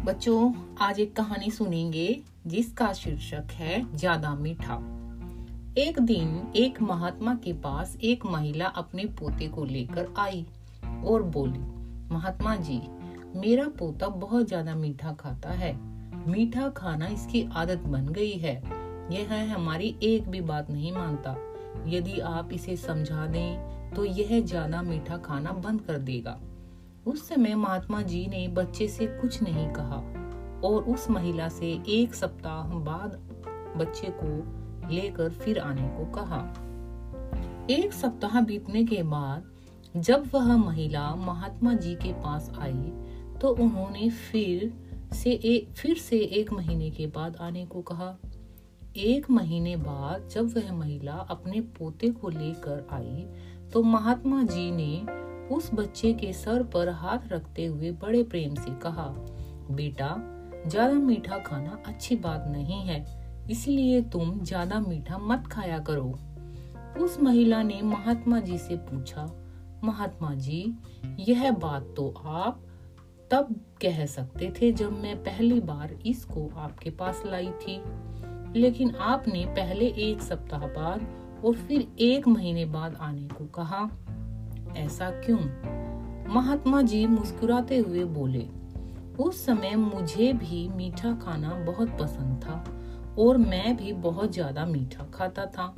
बच्चों, आज एक कहानी सुनेंगे जिसका शीर्षक है ज़्यादा मीठा। एक दिन एक महात्मा के पास एक महिला अपने पोते को लेकर आई और बोली, महात्मा जी, मेरा पोता बहुत ज़्यादा मीठा खाता है। मीठा खाना इसकी आदत बन गई है। यह हमारी एक भी बात नहीं मानता। यदि आप इसे समझा दें तो यह ज़्यादा मीठा खाना बंद कर देगा। उस समय महात्मा जी ने बच्चे से कुछ नहीं कहा और उस महिला से एक सप्ताह बाद बच्चे को लेकर फिर आने को कहा। एक सप्ताह बीतने के बाद जब वह महिला महात्मा जी के पास आई तो उन्होंने फिर से एक फिर से एक महीने के बाद आने को कहा। एक महीने बाद जब वह महिला अपने पोते को लेकर आई तो महात्मा जी ने उस बच्चे के सर पर हाथ रखते हुए बड़े प्रेम से कहा, बेटा, ज़्यादा मीठा खाना अच्छी बात नहीं है, इसलिए तुम ज़्यादा मीठा मत खाया करो। उस महिला ने महात्मा जी से पूछा, महात्मा जी, यह बात तो आप तब कह सकते थे जब मैं पहली बार इसको आपके पास लाई थी। लेकिन आपने पहले एक सप्ताह बाद और फिर एक महीने बाद आने को कहा। ऐसा क्यों? महात्मा जी मुस्कुराते हुए बोले, उस समय मुझे भी मीठा खाना बहुत पसंद था और मैं भी बहुत ज़्यादा मीठा खाता था।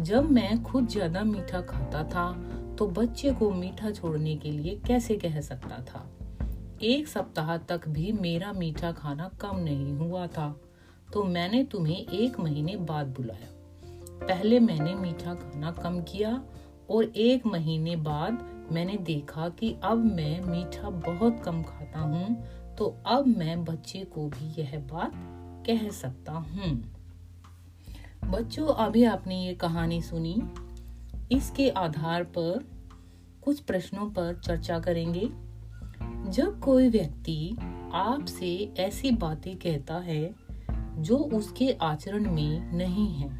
जब मैं खुद ज़्यादा मीठा खाता था तो बच्चे को मीठा छोड़ने के लिए कैसे कह सकता था? एक सप्ताह तक भी मेरा मीठा खाना कम नहीं हुआ था तो मैंने तुम्हें एक महीने बाद बुलाया। पहले मैंने मीठा खाना कम किया और एक महीने बाद मैंने देखा कि अब मैं मीठा बहुत कम खाता हूँ तो अब मैं बच्चे को भी यह बात कह सकता हूँ। बच्चों, अभी आपने ये कहानी सुनी। इसके आधार पर कुछ प्रश्नों पर चर्चा करेंगे। जब कोई व्यक्ति आपसे ऐसी बातें कहता है जो उसके आचरण में नहीं है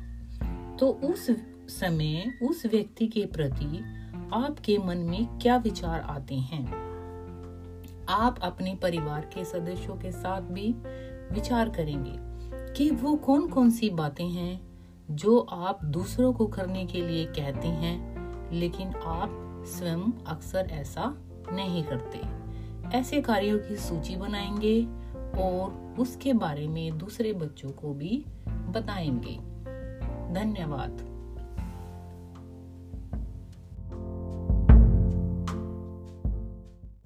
तो उस समय उस व्यक्ति के प्रति आपके मन में क्या विचार आते हैं? आप अपने परिवार के सदस्यों के साथ भी विचार करेंगे कि वो कौन कौन सी बातें हैं जो आप दूसरों को करने के लिए कहते हैं, लेकिन आप स्वयं अक्सर ऐसा नहीं करते। ऐसे कार्यों की सूची बनाएँगे और उसके बारे में दूसरे बच्चों को भी बताएँगे। धन्यवाद।